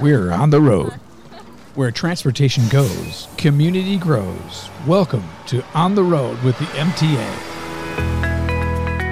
We're on the road. Where transportation goes, community grows. Welcome to On the Road with the MTA.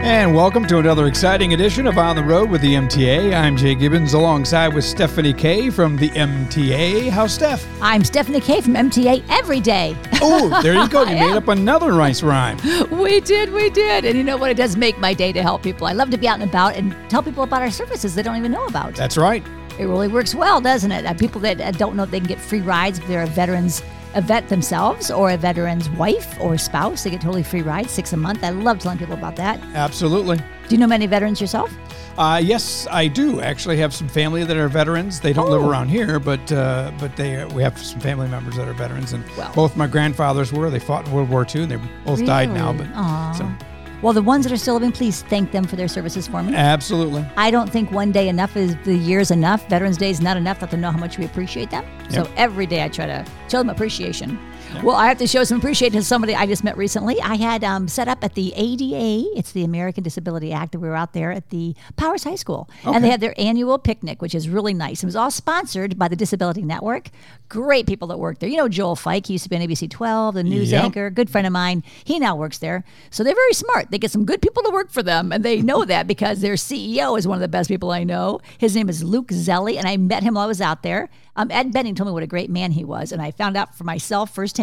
And welcome to another exciting edition of On the Road with the MTA. I'm Jay Gibbons alongside with Stephanie Kay from the MTA. How's Steph? I'm Stephanie Kay from MTA every day. Oh, there you go. You made up another nice rhyme. We did, we did. And you know what? It does make my day to help people. I love to be out and about and tell people about our services they don't even know about. That's right. It really works well, doesn't it? Uh, people that uh, don't know they can get free rides if they're a veterans a vet themselves or a veteran's wife or spouse. They get totally free rides, six a month. I love telling people about that. Absolutely. Do you know many veterans yourself? Uh, yes, I do actually have some family that are veterans. They don't oh. live around here, but uh, but they we have some family members that are veterans, and well. both my grandfathers were. They fought in World War II, and they both really? died now. But Aww. so well, the ones that are still living, please thank them for their services for me. Absolutely. I don't think one day enough is the year's enough. Veterans Day is not enough. Let them know how much we appreciate them. Yep. So every day I try to show them appreciation. Well, I have to show some appreciation to somebody I just met recently. I had um, set up at the ADA, it's the American Disability Act, that we were out there at the Powers High School. Okay. And they had their annual picnic, which is really nice. It was all sponsored by the Disability Network. Great people that work there. You know Joel Feick, he used to be on ABC 12, the news yep. anchor, good friend of mine. He now works there. So they're very smart. They get some good people to work for them, and they know that because their CEO is one of the best people I know. His name is Luke Zelley, and I met him while I was out there. Um, Ed Benning told me what a great man he was, and I found out for myself firsthand.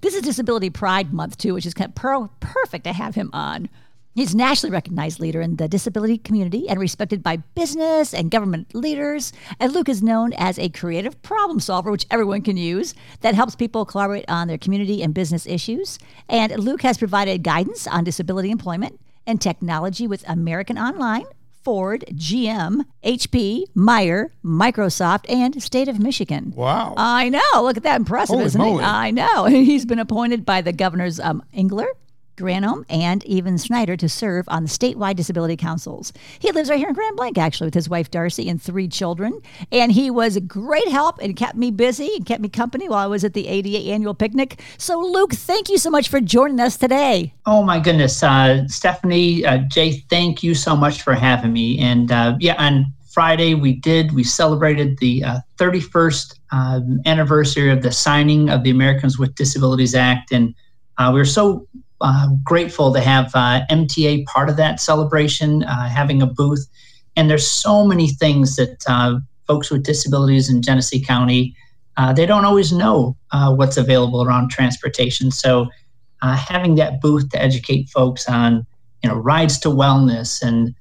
This is Disability Pride Month, too, which is kind of per- perfect to have him on. He's a nationally recognized leader in the disability community and respected by business and government leaders. And Luke is known as a creative problem solver, which everyone can use, that helps people collaborate on their community and business issues. And Luke has provided guidance on disability employment and technology with American Online, Ford, GM, HP, Meijer, Microsoft, and State of Michigan. Wow. I know. Look at that. Impressive, Holy isn't moly. it? I know. He's been appointed by the governors um, Engler, Granholm, and even Snyder to serve on the statewide disability councils. He lives right here in Grand Blanc, actually, with his wife Darcy and three children. And he was a great help and kept me busy and kept me company while I was at the ADA annual picnic. So, Luke, thank you so much for joining us today. Oh, my goodness. Uh, Stephanie, uh, Jay, thank you so much for having me. And uh, yeah, on Friday, we did, we celebrated the 31st uh, um, anniversary of the signing of the Americans with Disabilities Act. And uh, we are so uh, grateful to have uh, MTA part of that celebration, uh, having a booth. And there's so many things that uh, folks with disabilities in Genesee County, uh, they don't always know uh, what's available around transportation. So having that booth to educate folks on, you know, rides to wellness and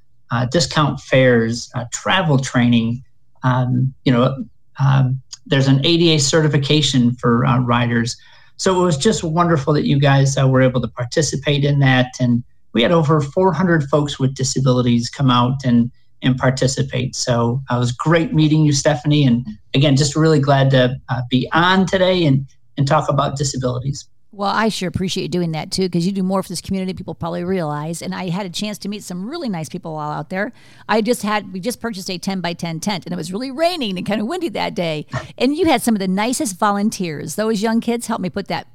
discount fares, travel training, um, you know, um, there's an ADA certification for riders. So it was just wonderful that you guys uh, were able to participate in that. And we had over 400 folks with disabilities come out and, and participate. So uh, it was great meeting you, Stephanie. And again, just really glad to uh, be on today and, and talk about disabilities. Well, I sure appreciate you doing that too, because you do more for this community. People probably realize, and I had a chance to meet some really nice people all out there. I just had we just purchased a ten by ten tent, and it was really raining and kind of windy that day. And you had some of the nicest volunteers. Those young kids helped me put that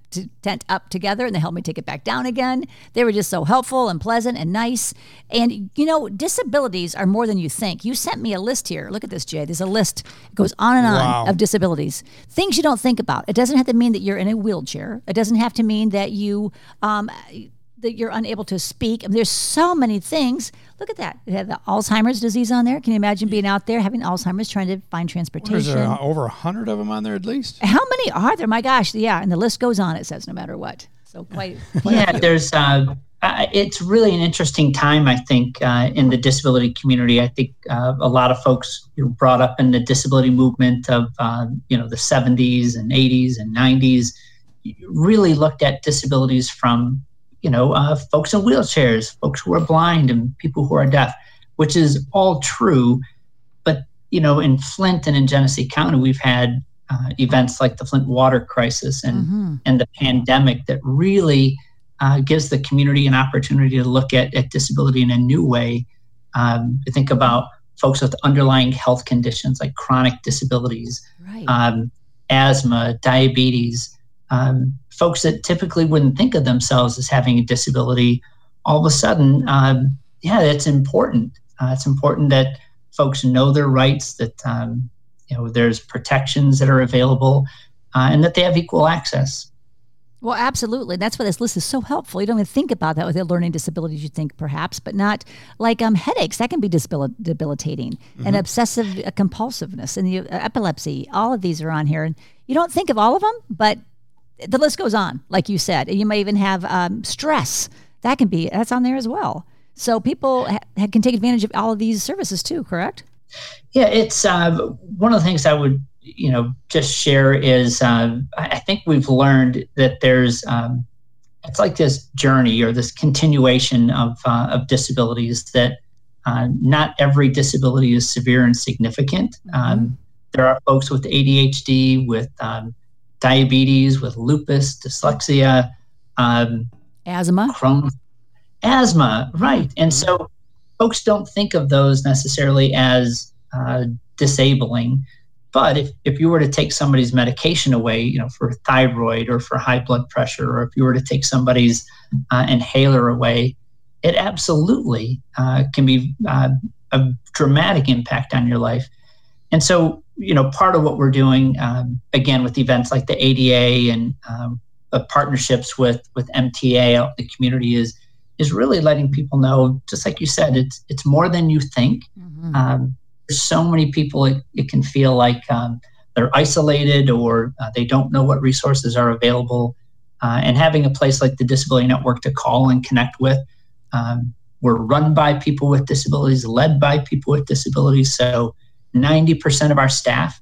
tent up together and they helped me take it back down again. They were just so helpful and pleasant and nice. And you know, disabilities are more than you think. You sent me a list here. Look at this, Jay. There's a list. It goes on and on wow. of disabilities. Things you don't think about. It doesn't have to mean that you're in a wheelchair. It doesn't have to mean that you um, that you're unable to speak. I mean, there's so many things. Look at that. It had the Alzheimer's disease on there. Can you imagine being out there having Alzheimer's, trying to find transportation? Is there over a hundred of them on there at least? How many are there? My gosh, yeah. And the list goes on. It says no matter what. So quite. quite yeah, there's. Uh, uh, it's really an interesting time, I think, uh, in the disability community. I think uh, a lot of folks you know, brought up in the disability movement of uh, you know the 70s and 80s and 90s really looked at disabilities from you know, uh, folks in wheelchairs, folks who are blind, and people who are deaf, which is all true. But you know, in Flint and in Genesee County, we've had uh, events like the Flint water crisis and mm-hmm. and the pandemic that really uh, gives the community an opportunity to look at, at disability in a new way. Um, I think about folks with underlying health conditions like chronic disabilities, right. um, asthma, diabetes, um, folks that typically wouldn't think of themselves as having a disability, all of a sudden, um, yeah, it's important. Uh, it's important that folks know their rights, that um, you know there's protections that are available, uh, and that they have equal access. Well, absolutely. That's why this list is so helpful. You don't even think about that with your learning disabilities, you think perhaps, but not like um, headaches. That can be debil- debilitating, mm-hmm. and obsessive uh, compulsiveness, and the, uh, epilepsy. All of these are on here, and you don't think of all of them, but the list goes on, like you said. You may even have um, stress. That can be that's on there as well. So people ha- can take advantage of all of these services too. Correct? Yeah, it's uh, one of the things I would you know just share is uh, I think we've learned that there's um, it's like this journey or this continuation of uh, of disabilities that uh, not every disability is severe and significant. Mm-hmm. Um, there are folks with ADHD, with um, diabetes, with lupus, dyslexia, um, asthma, Crohn's, asthma, right? And mm-hmm. so folks don't think of those necessarily as uh, disabling. But if, if you were to take somebody's medication away, you know, for thyroid or for high blood pressure, or if you were to take somebody's uh, inhaler away, it absolutely uh, can be uh, a dramatic impact on your life. And so, you know, part of what we're doing, um, again, with events like the ADA and um, partnerships with with MTA out in the community is is really letting people know, just like you said, it's it's more than you think. Mm-hmm. Um, there's so many people it, it can feel like um, they're isolated or uh, they don't know what resources are available. Uh, and having a place like the Disability Network to call and connect with. Um, we're run by people with disabilities, led by people with disabilities. So 90% of our staff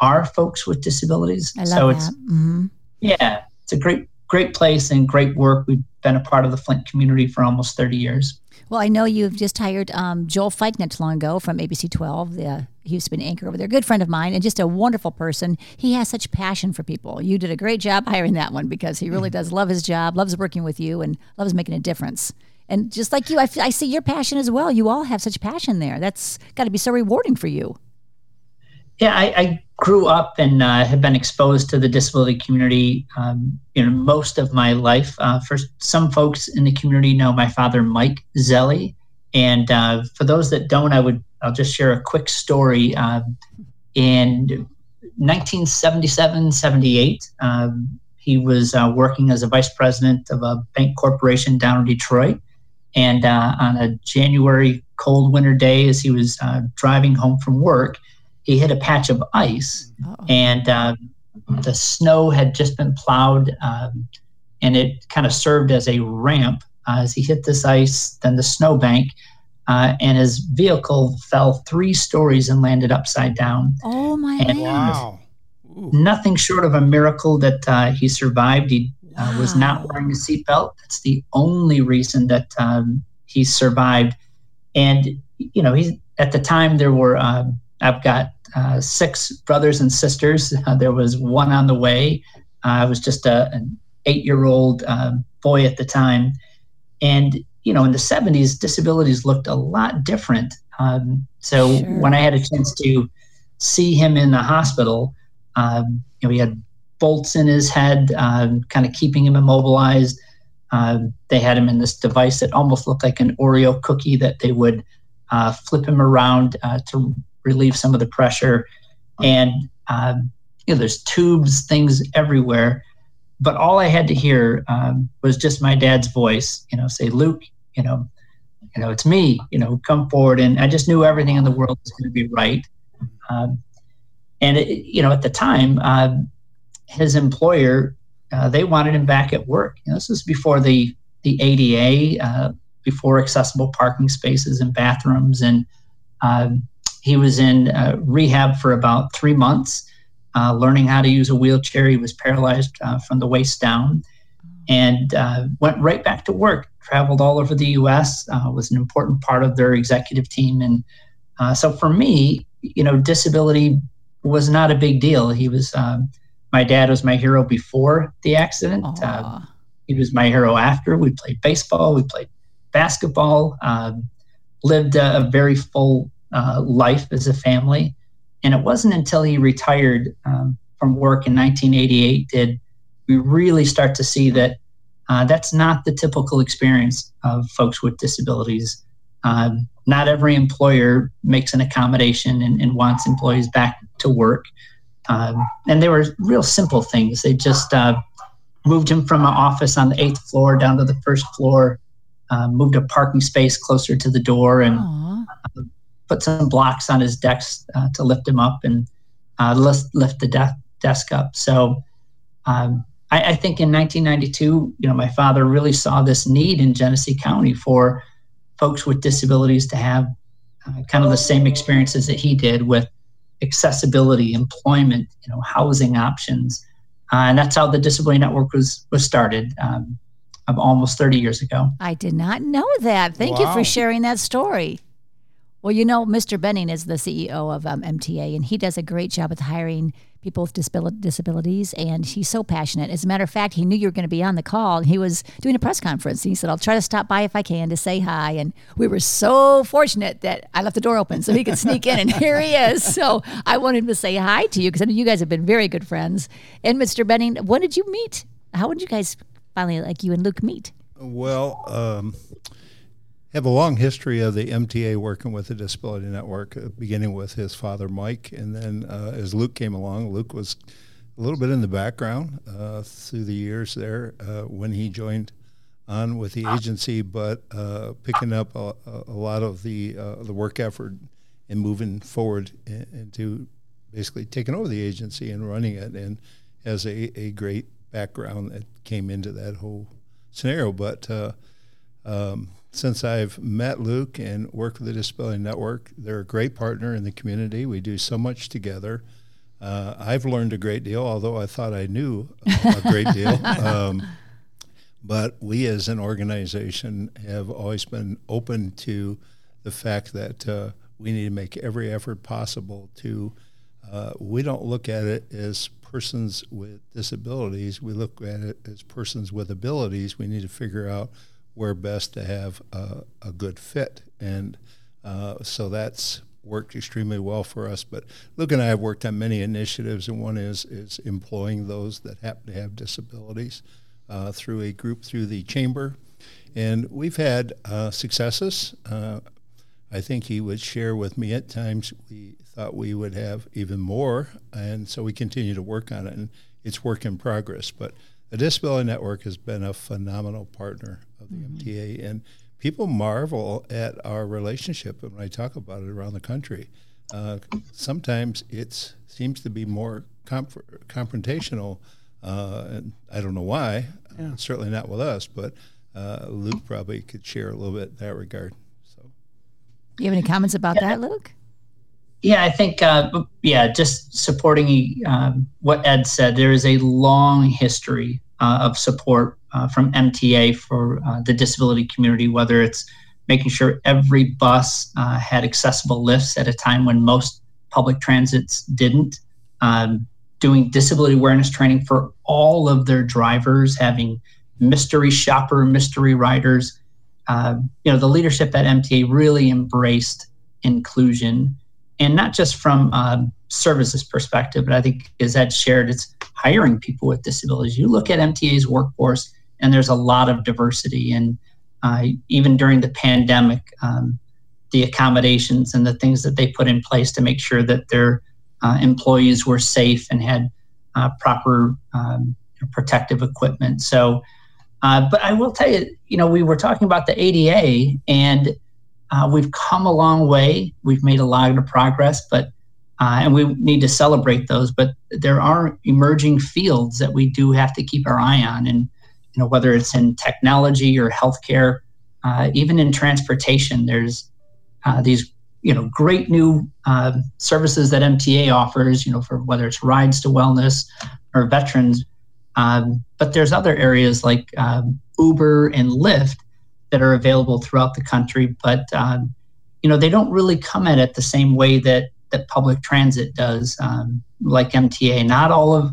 are folks with disabilities. I love so it's mm-hmm. yeah, it's a great great place and great work. We've been a part of the Flint community for almost 30 years. Well, I know you've just hired um, Joel Feick not long ago from ABC 12. Uh, he used to be an anchor over there, good friend of mine, and just a wonderful person. He has such passion for people. You did a great job hiring that one because he really mm-hmm. does love his job, loves working with you, and loves making a difference. And just like you, I, I see your passion as well. You all have such passion there. That's got to be so rewarding for you. Yeah, I, I grew up and uh, have been exposed to the disability community, um, you know, most of my life. Uh, for some folks in the community, know my father, Mike Zelley, and uh, for those that don't, I would I'll just share a quick story. Um, in 1977, 78, um, he was uh, working as a vice president of a bank corporation down in Detroit. And uh, on a January cold winter day, as he was uh, driving home from work, he hit a patch of ice, Uh-oh. and uh, the snow had just been plowed, um, and it kind of served as a ramp uh, as he hit this ice, then the snowbank, uh, and his vehicle fell three stories and landed upside down. Oh my and Wow. Nothing short of a miracle that uh, he survived. He wow. Uh, was not wearing a seatbelt. That's the only reason that um, he survived. And you know, he's at the time there were. Um, I've got uh, six brothers and sisters. Uh, there was one on the way. Uh, I was just a, an eight year old um, boy at the time. And, you know, in the 70s, disabilities looked a lot different. Um, so sure. when I had a chance to see him in the hospital, um, you know, he had bolts in his head, um, kind of keeping him immobilized. Um, they had him in this device that almost looked like an Oreo cookie that they would uh, flip him around uh, to relieve some of the pressure. And um, you know, there's tubes, things everywhere. But all I had to hear um, was just my dad's voice, you know, say, Luke, you know, you know, it's me, you know, come forward. And I just knew everything in the world was going to be right. Um, and, it, you know, at the time, uh, his employer, uh, they wanted him back at work. You know, this was before the, the ADA, uh, before accessible parking spaces and bathrooms. And, um, he was in uh, rehab for about three months, uh, learning how to use a wheelchair. He was paralyzed uh, from the waist down and uh, went right back to work, traveled all over the US, uh, was an important part of their executive team. And uh, so for me, you know, disability was not a big deal. He was, um, my dad was my hero before the accident. he was my hero after. We played baseball, we played basketball, um, lived a, a very full uh, life as a family. And it wasn't until he retired um, from work in 1988 did we really start to see that uh, that's not the typical experience of folks with disabilities. Um, not every employer makes an accommodation and, and, wants employees back to work. Um, and they were real simple things. They just uh, moved him from an office on the eighth floor down to the first floor, uh, moved a parking space closer to the door, and put some blocks on his desk uh, to lift him up and uh, lift, lift the de- desk up. So um, I, I, think in 1992, you know, my father really saw this need in Genesee County for folks with disabilities to have uh, kind of the same experiences that he did with accessibility, employment, you know, housing options, uh, and that's how the Disability Network was was started. Um, almost 30 years ago. I did not know that. Thank wow. you for sharing that story. Well, you know, Mr. Benning is the CEO of um, MTA, and he does a great job with hiring people with disabilities, and he's so passionate. As a matter of fact, he knew you were going to be on the call. and He was doing a press conference. And he said, I'll try to stop by if I can to say hi. And we were so fortunate that I left the door open so he could sneak in, and here he is. So I wanted to say hi to you because I know you guys have been very good friends. And Mr. Benning, when did you meet? How did you guys finally, like you and Luke, meet? Well, um, have a long history of the MTA working with the Disability Network, uh, beginning with his father Mike, and then uh, as Luke came along, Luke was a little bit in the background uh, through the years there uh, when he joined on with the agency, but uh, picking up a, a, lot of the the work effort and moving forward into basically taking over the agency and running it, and has a, a great background that came into that whole scenario, but. Um, since I've met Luke and worked with the Disability Network. They're a great partner in the community. We do so much together. Uh, I've learned a great deal, although I thought I knew a great deal. Um, but we as an organization have always been open to the fact that uh, we need to make every effort possible to, uh, we don't look at it as persons with disabilities, we look at it as persons with abilities. We need to figure out where best to have a, a good fit. And uh, so that's worked extremely well for us. But Luke and I have worked on many initiatives, and one is is employing those that happen to have disabilities uh, through a group through the chamber, and we've had uh, successes. Uh, I think he would share with me at times we thought we would have even more, and so we continue to work on it, and it's work in progress. But the Disability Network has been a phenomenal partner of the mm-hmm. MTA, and people marvel at our relationship when I talk about it around the country. Uh, sometimes it seems to be more comp- confrontational, uh, and I don't know why. Yeah. Uh, certainly not with us, but uh, Luke probably could share a little bit in that regard. So, you have any comments about yeah. that, Luke? Yeah, I think, uh, yeah, just supporting um, what Ed said, there is a long history of support uh, from MTA for uh, the disability community, whether it's making sure every bus uh, had accessible lifts at a time when most public transits didn't, um, doing disability awareness training for all of their drivers, having mystery shopper, mystery riders. Uh, you know, the leadership at MTA really embraced inclusion and not just from a services perspective, but I think as Ed shared, it's hiring people with disabilities. You look at MTA's workforce, and there's a lot of diversity. And uh, even during the pandemic, um, the accommodations and the things that they put in place to make sure that their uh, employees were safe and had uh, proper um, protective equipment. So, uh, but I will tell you, you know, we were talking about the ADA, and uh, we've come a long way. We've made a lot of progress, but uh, and we need to celebrate those. But there are emerging fields that we do have to keep our eye on, and you know whether it's in technology or healthcare, uh, even in transportation. There's uh, these you know great new uh, services that MTA offers. You know for whether it's rides to wellness or veterans. Um, but there's other areas like um, Uber and Lyft that are available throughout the country, but um, you know they don't really come at it the same way that that public transit does, um, like MTA. Not all of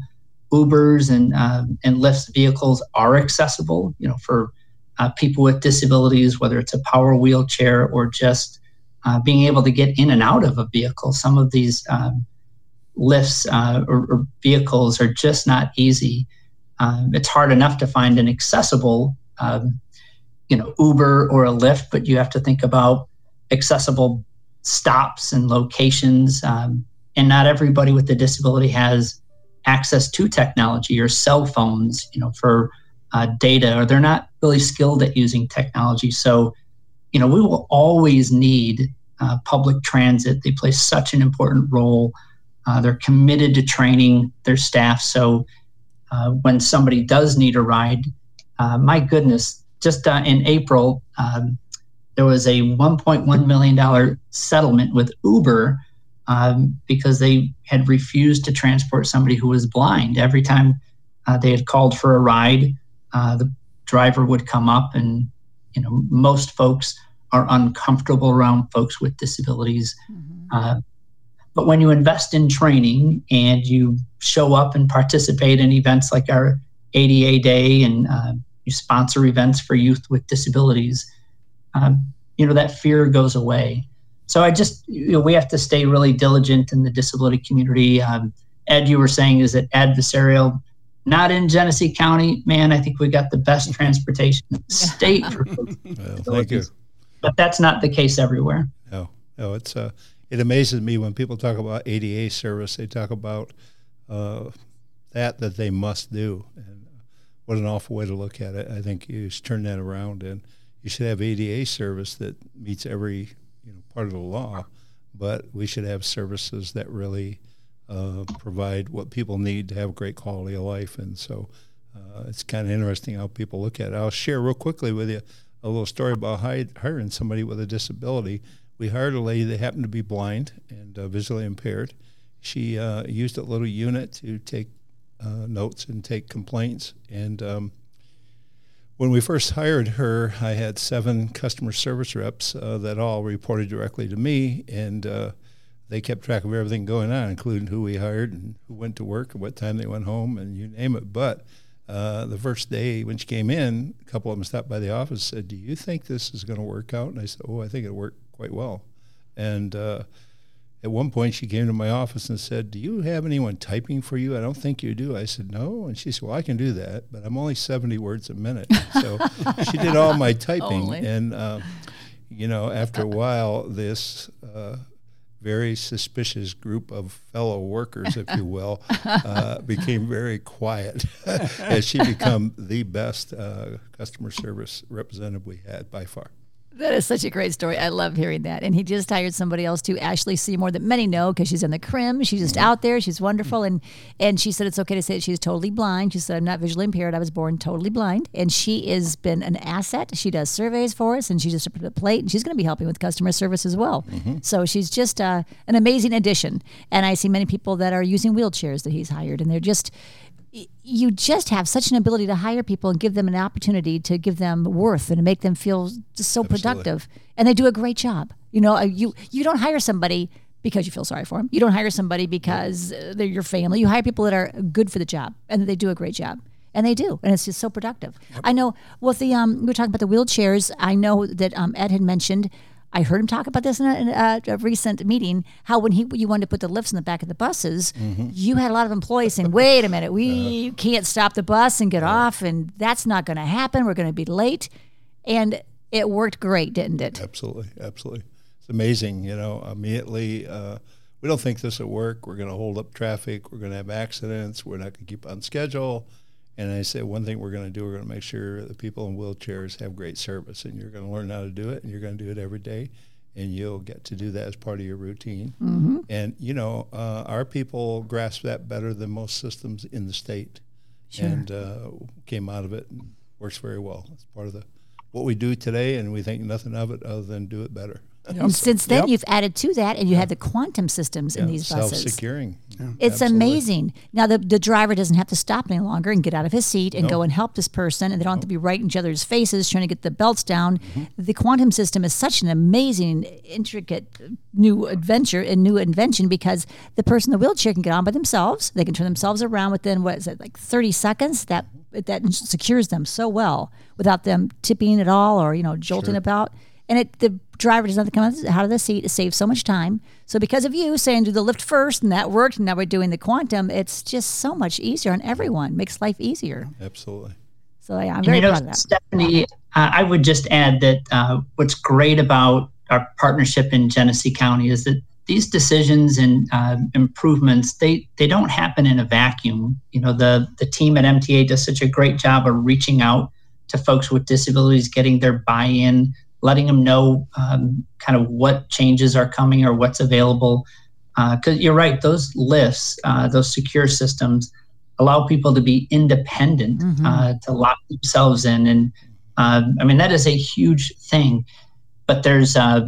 Ubers and uh, and Lyft's vehicles are accessible. You know, for uh, people with disabilities, whether it's a power wheelchair or just uh, being able to get in and out of a vehicle. Some of these um, lifts uh, or, or, vehicles are just not easy. Um, it's hard enough to find an accessible um, you know Uber or a Lyft, but you have to think about accessible stops and locations. Um, and not everybody with a disability has access to technology or cell phones, you know, for uh, data, or they're not really skilled at using technology. So, you know, we will always need uh, public transit. They play such an important role. Uh, they're committed to training their staff. So, uh, when somebody does need a ride, uh, my goodness, just uh, in April, um, there was a $1.1 million settlement with Uber um, because they had refused to transport somebody who was blind. Every time uh, they had called for a ride, uh, the driver would come up, and you know most folks are uncomfortable around folks with disabilities. Mm-hmm. Uh, but when you invest in training and you show up and participate in events like our ADA Day and uh, you sponsor events for youth with disabilities, um, you know that fear goes away. So I just you know, we have to stay really diligent in the disability community. Um, Ed, you were saying is it adversarial? Not in Genesee County, man. I think we got the best transportation state for well, thank you. But that's not the case everywhere. No, no. It's uh, it amazes me when people talk about ADA service. They talk about uh, that that they must do, and what an awful way to look at it. I think you should turn that around and you should have ADA service that meets every you know part of the law, but we should have services that really uh, provide what people need to have great quality of life. And so uh, it's kind of interesting how people look at it. I'll share real quickly with you a little story about hiring somebody with a disability. We hired a lady that happened to be blind and uh, visually impaired. She uh, used a little unit to take uh, notes and take complaints and um, when we first hired her, I had seven customer service reps uh, that all reported directly to me, and uh, they kept track of everything going on, including who we hired and who went to work and what time they went home, and you name it. But uh, the first day when she came in, a couple of them stopped by the office and said, "Do you think this is going to work out?" And I said, "Oh, I think it worked quite well." And uh, at one point, she came to my office and said, Do you have anyone typing for you? I don't think you do. I said, No. And she said, Well, I can do that, but I'm only 70 words a minute. So she did all my typing. and, uh, you know, after a while, this uh, very suspicious group of fellow workers, if you will, uh, became very quiet as she became the best uh, customer service representative we had by far. That is such a great story. I love hearing that. And he just hired somebody else too, Ashley Seymour, that many know because she's in the crim. She's just out there. She's wonderful. And and she said it's okay to say she's totally blind. She said I'm not visually impaired. I was born totally blind. And she has been an asset. She does surveys for us, and she just put a plate. And she's going to be helping with customer service as well. Mm-hmm. So she's just uh, an amazing addition. And I see many people that are using wheelchairs that he's hired, and they're just you just have such an ability to hire people and give them an opportunity to give them worth and to make them feel just so Absolutely. productive. And they do a great job. You know uh, you you don't hire somebody because you feel sorry for them you don't hire somebody because uh, they're your family. You hire people that are good for the job and they do a great job. And they do and it's just so productive. Yep. i know with the um we were talking about the wheelchairs. I know that um, ed had mentioned I heard him talk about this in a, in a, a, recent meeting. How when he you wanted to put the lifts in the back of the buses, mm-hmm. you had a lot of employees saying, "Wait a minute, we uh, can't stop the bus and get uh, off, and that's not going to happen. We're going to be late." And it worked great, didn't it? Absolutely, absolutely. It's amazing. You know, immediately uh, we don't think this will work. We're going to hold up traffic. We're going to have accidents. We're not going to keep on schedule. And I said, one thing we're going to do, we're going to make sure the people in wheelchairs have great service, and you're going to learn how to do it, and you're going to do it every day, and you'll get to do that as part of your routine. Mm-hmm. And you know, uh, our people grasp that better than most systems in the state, sure. and uh, came out of it and works very well. It's part of the what we do today, and we think nothing of it other than do it better. And since then, yep. you've added to that, and you yeah. have the quantum systems yeah. in these buses. Self-securing. Yeah. It's Absolutely. amazing. Now the, the driver doesn't have to stop any longer and get out of his seat and nope. go and help this person, and they don't nope. have to be right in each other's faces trying to get the belts down. Mm-hmm. The quantum system is such an amazing, intricate new adventure and new invention because the person in the wheelchair can get on by themselves. They can turn themselves around within what is it like thirty seconds. That that secures them so well without them tipping at all or you know jolting sure. about and it, the driver doesn't have come out of the seat. It saves so much time. So because of you saying do the lift first, and that worked, and now we're doing the quantum, it's just so much easier on everyone. Makes life easier. Absolutely. So yeah, I'm very you know, proud of that. Stephanie, uh, I would just add that uh, what's great about our partnership in Genesee County is that these decisions and uh, improvements they they don't happen in a vacuum. You know, the the team at MTA does such a great job of reaching out to folks with disabilities, getting their buy-in, letting them know um, kind of what changes are coming or what's available. Because uh, you're right, those lifts, uh, those secure systems, allow people to be independent, mm-hmm. Uh, to lock themselves in, and um, I mean that is a huge thing. But there's, uh,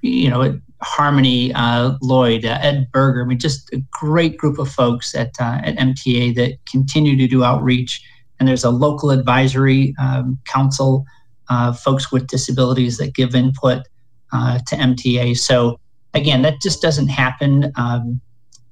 you know, Harmony uh, Lloyd, uh, Ed Berger. I mean, just a great group of folks at uh, at MTA that continue to do outreach. And there's a local advisory um, council, uh, folks with disabilities that give input uh, to MTA. So again, that just doesn't happen um,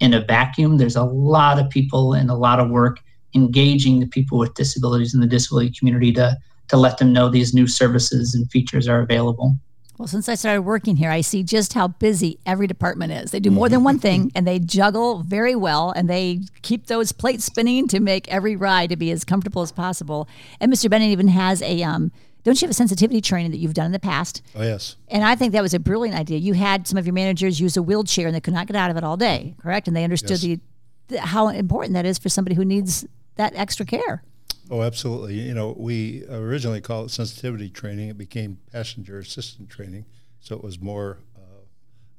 in a vacuum. There's a lot of people and a lot of work engaging the people with disabilities in the disability community to to let them know these new services and features are available. Well, since I started working here, I see just how busy every department is. They do more than one thing and they juggle very well and they keep those plates spinning to make every ride to be as comfortable as possible. And Mr. Benning even has a um, don't you have a sensitivity training that you've done in the past? Oh, yes. And I think that was a brilliant idea. You had some of your managers use a wheelchair and they could not get out of it all day, correct? And they understood yes. the, the, how important that is for somebody who needs that extra care. Oh, absolutely. You know, we originally called it sensitivity training. It became passenger assistant training. So it was more, uh,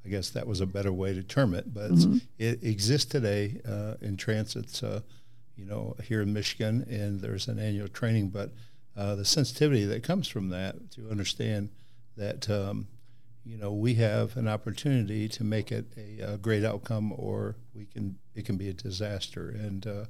I guess that was a better way to term it. But mm-hmm. it exists today uh, in transits, uh, you know, here in Michigan, and there's an annual training. But uh, the sensitivity that comes from that to understand that, um, you know, we have an opportunity to make it a, a, great outcome or we can, it can be a disaster. And, uh,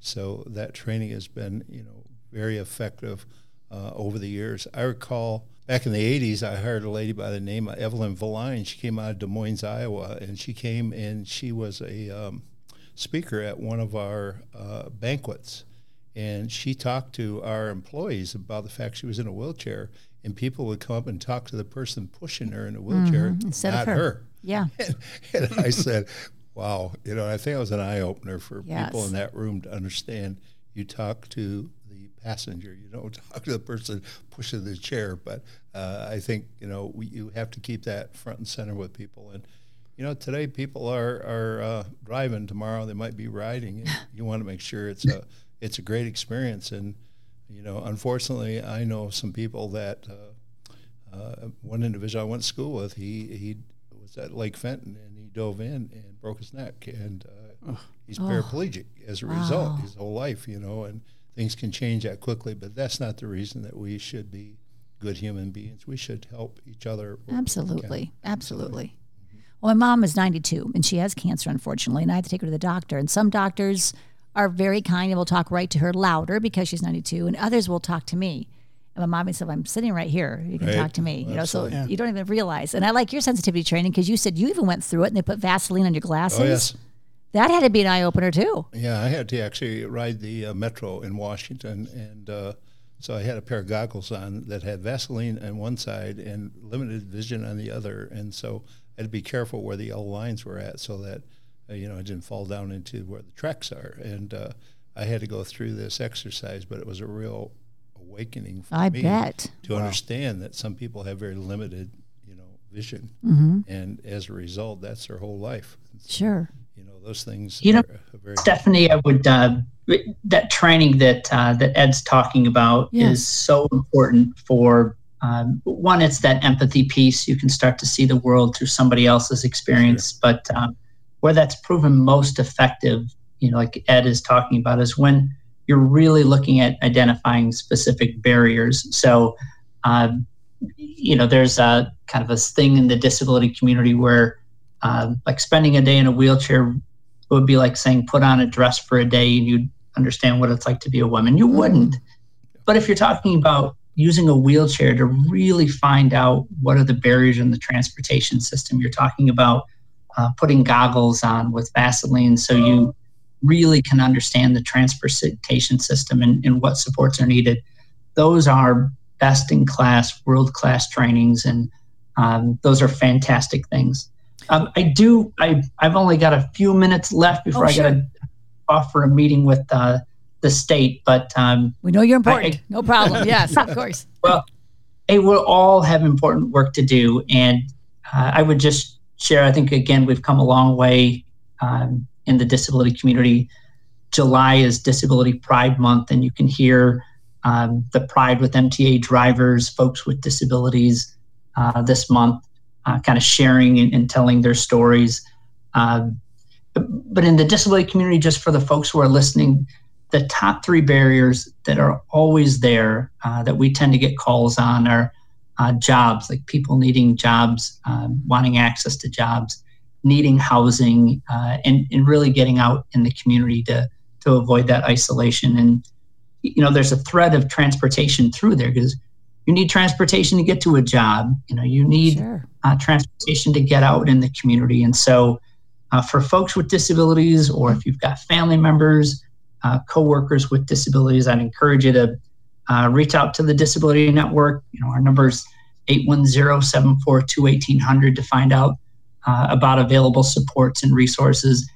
so that training has been, you know, very effective uh, over the years. I recall back in the 80s, I hired a lady by the name of Evelyn Valine. She came out of Des Moines, Iowa, and she came and she was a um, speaker at one of our uh, banquets. And she talked to our employees about the fact she was in a wheelchair, and people would come up and talk to the person pushing her in a wheelchair, mm-hmm. Instead not of her. her. Yeah. And, and I said, wow, you know, I think it was an eye opener for yes. people in that room to understand. You talk to the passenger, you don't talk to the person pushing the chair. But uh, I think you know we, you have to keep that front and center with people. And you know, today people are are uh, driving. Tomorrow they might be riding. And you want to make sure it's a it's a great experience. And you know, unfortunately, I know some people that. Uh, uh one individual I went to school with, he he was at Lake Fenton and he dove in and broke his neck and uh, oh. he's paraplegic as a wow. result his whole life, you know, and things can change that quickly. But that's not the reason that we should be good human beings. We should help each other. Absolutely, absolutely. Mm-hmm. Well, my mom is 92 and she has cancer, unfortunately, and I have to take her to the doctor. And some doctors are very kind and will talk right to her louder because she's 92, and others will talk to me. And my mom said, I'm sitting right here. You can right. talk to me. You know, so yeah. you don't even realize. And I like your sensitivity training because you said you even went through it and they put Vaseline on your glasses. Oh, yes. That had to be an eye opener too. Yeah, I had to actually ride the uh, metro in Washington, and uh, so I had a pair of goggles on that had Vaseline on one side and limited vision on the other, and so I had to be careful where the yellow lines were at, so that you know I didn't fall down into where the tracks are, and uh, I had to go through this exercise, but it was a real awakening for I me bet. to wow. understand that some people have very limited, you know, vision, mm-hmm. and as a result, that's their whole life. So, sure. You know, those things. You know, Stephanie, I would uh, that training that uh, that Ed's talking about yes. is so important for. Um, one, it's that empathy piece. You can start to see the world through somebody else's experience, sure. but um, where that's proven most effective, you know, like Ed is talking about, is when you're really looking at identifying specific barriers. So, uh, you know, there's a kind of a thing in the disability community where, uh, like, spending a day in a wheelchair would be like saying put on a dress for a day and you'd understand what it's like to be a woman. You wouldn't. But if you're talking about using a wheelchair to really find out what are the barriers in the transportation system, you're talking about uh, putting goggles on with Vaseline so you really can understand the transportation system and, and what supports are needed. Those are best in class, world class trainings, and um, those are fantastic things. Um, I do. I I've only got a few minutes left before oh, I sure. got to offer a meeting with uh, the state, but um, we know you're important. I, no problem. yes, of course. Well, hey, we'll all have important work to do, and uh, I would just share, I think again we've come a long way um, in the disability community. July is Disability Pride Month, and you can hear um, the Pride with MTA drivers, folks with disabilities, uh, this month, uh, kind of sharing and, and, telling their stories. Um, but in the disability community, just for the folks who are listening, the top three barriers that are always there uh, that we tend to get calls on are uh, jobs, like people needing jobs, um, wanting access to jobs, needing housing, uh, and, and really getting out in the community to, to avoid that isolation. And, you know, there's a thread of transportation through there because you need transportation to get to a job. You know, you need sure. uh, transportation to get out in the community. And so, uh, for folks with disabilities, or if you've got family members, uh, coworkers with disabilities, I'd encourage you to uh, reach out to the Disability Network. You know, our number is 810-742-1800 to find out uh, about available supports and resources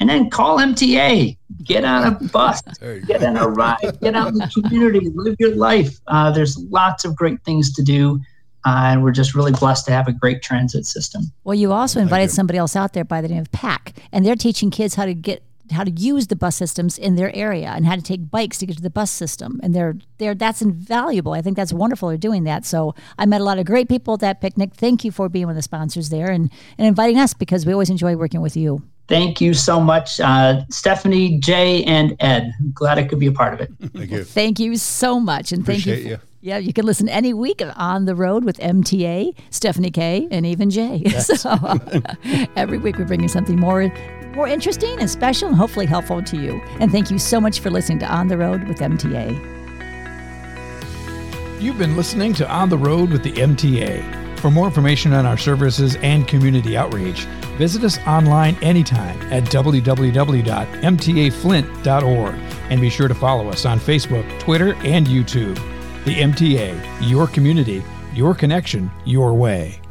and then call MTA. Get on a bus, get on a ride, get out in the community, live your life. Uh, there's lots of great things to do. Uh, and we're just really blessed to have a great transit system. Well, you also invited somebody else out there by the name of PAC, and they're teaching kids how to get how to use the bus systems in their area and how to take bikes to get to the bus system. And they're they're that's invaluable. I think that's wonderful. They're doing that. So I met a lot of great people at that picnic. Thank you for being one of the sponsors there and, and inviting us because we always enjoy working with you. Thank you so much, uh, Stephanie, Jay, and Ed. I'm glad I could be a part of it. Thank you. Thank you so much, and Appreciate thank you. you. Yeah, you can listen any week on the road with MTA, Stephanie Kay, and even Jay. Yes. So every week we bring you something more more interesting and special and hopefully helpful to you. And thank you so much for listening to On the Road with MTA. You've been listening to On the Road with the MTA. For more information on our services and community outreach, visit us online anytime at www.mtaflint.org and be sure to follow us on Facebook, Twitter, and YouTube. The MTA, your community, your connection, your way.